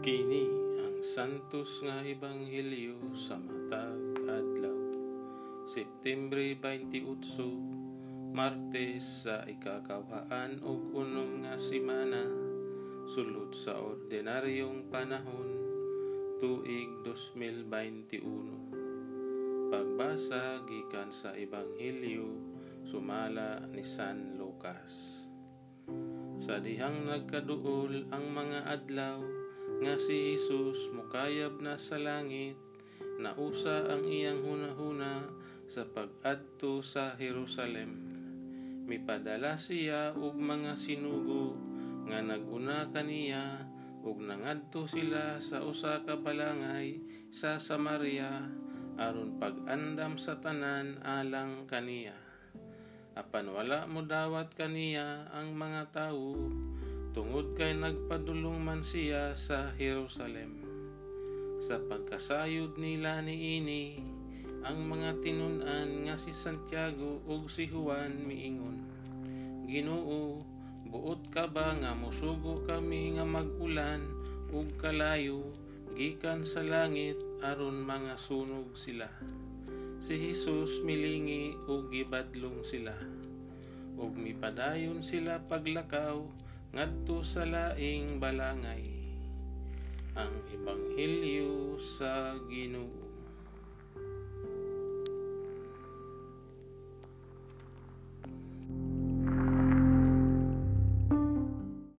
Kini ang santos nga ebanghelyo sa matag adlaw. September 28, Martes sa ikakawhaan ug unom nga semana sulod sa ordinaryong panahon tuig 2021. Pagbasa gikan sa ebanghelyo sumala ni San Lucas. Sa dihang nagkaduol ang mga adlaw nga si Jesus mukayab na sa langit, nausa ang iyang hunahuna sa pag-adto sa Jerusalem. Mipadala siya og mga sinugo nga naguna kaniya ug nangadto sila sa usa ka balangay sa Samaria aron pag-andam sa tanan alang kaniya. Apan wala mo dawat kaniya ang mga tawo tungod kay nagpadulong man siya sa Jerusalem. Sa pagkasayod nila ni ini, ang mga tinunan nga si Santiago ug si Juan miingon, Ginoo, buot ka ba nga musugo kami nga magulan ug kalayo gikan sa langit aron mga sunog sila. Si Jesus milingi ug gibadlong sila. Ug mipadayon sila paglakaw ngadto sa laing balangay ang ebanghelyo sa Ginoo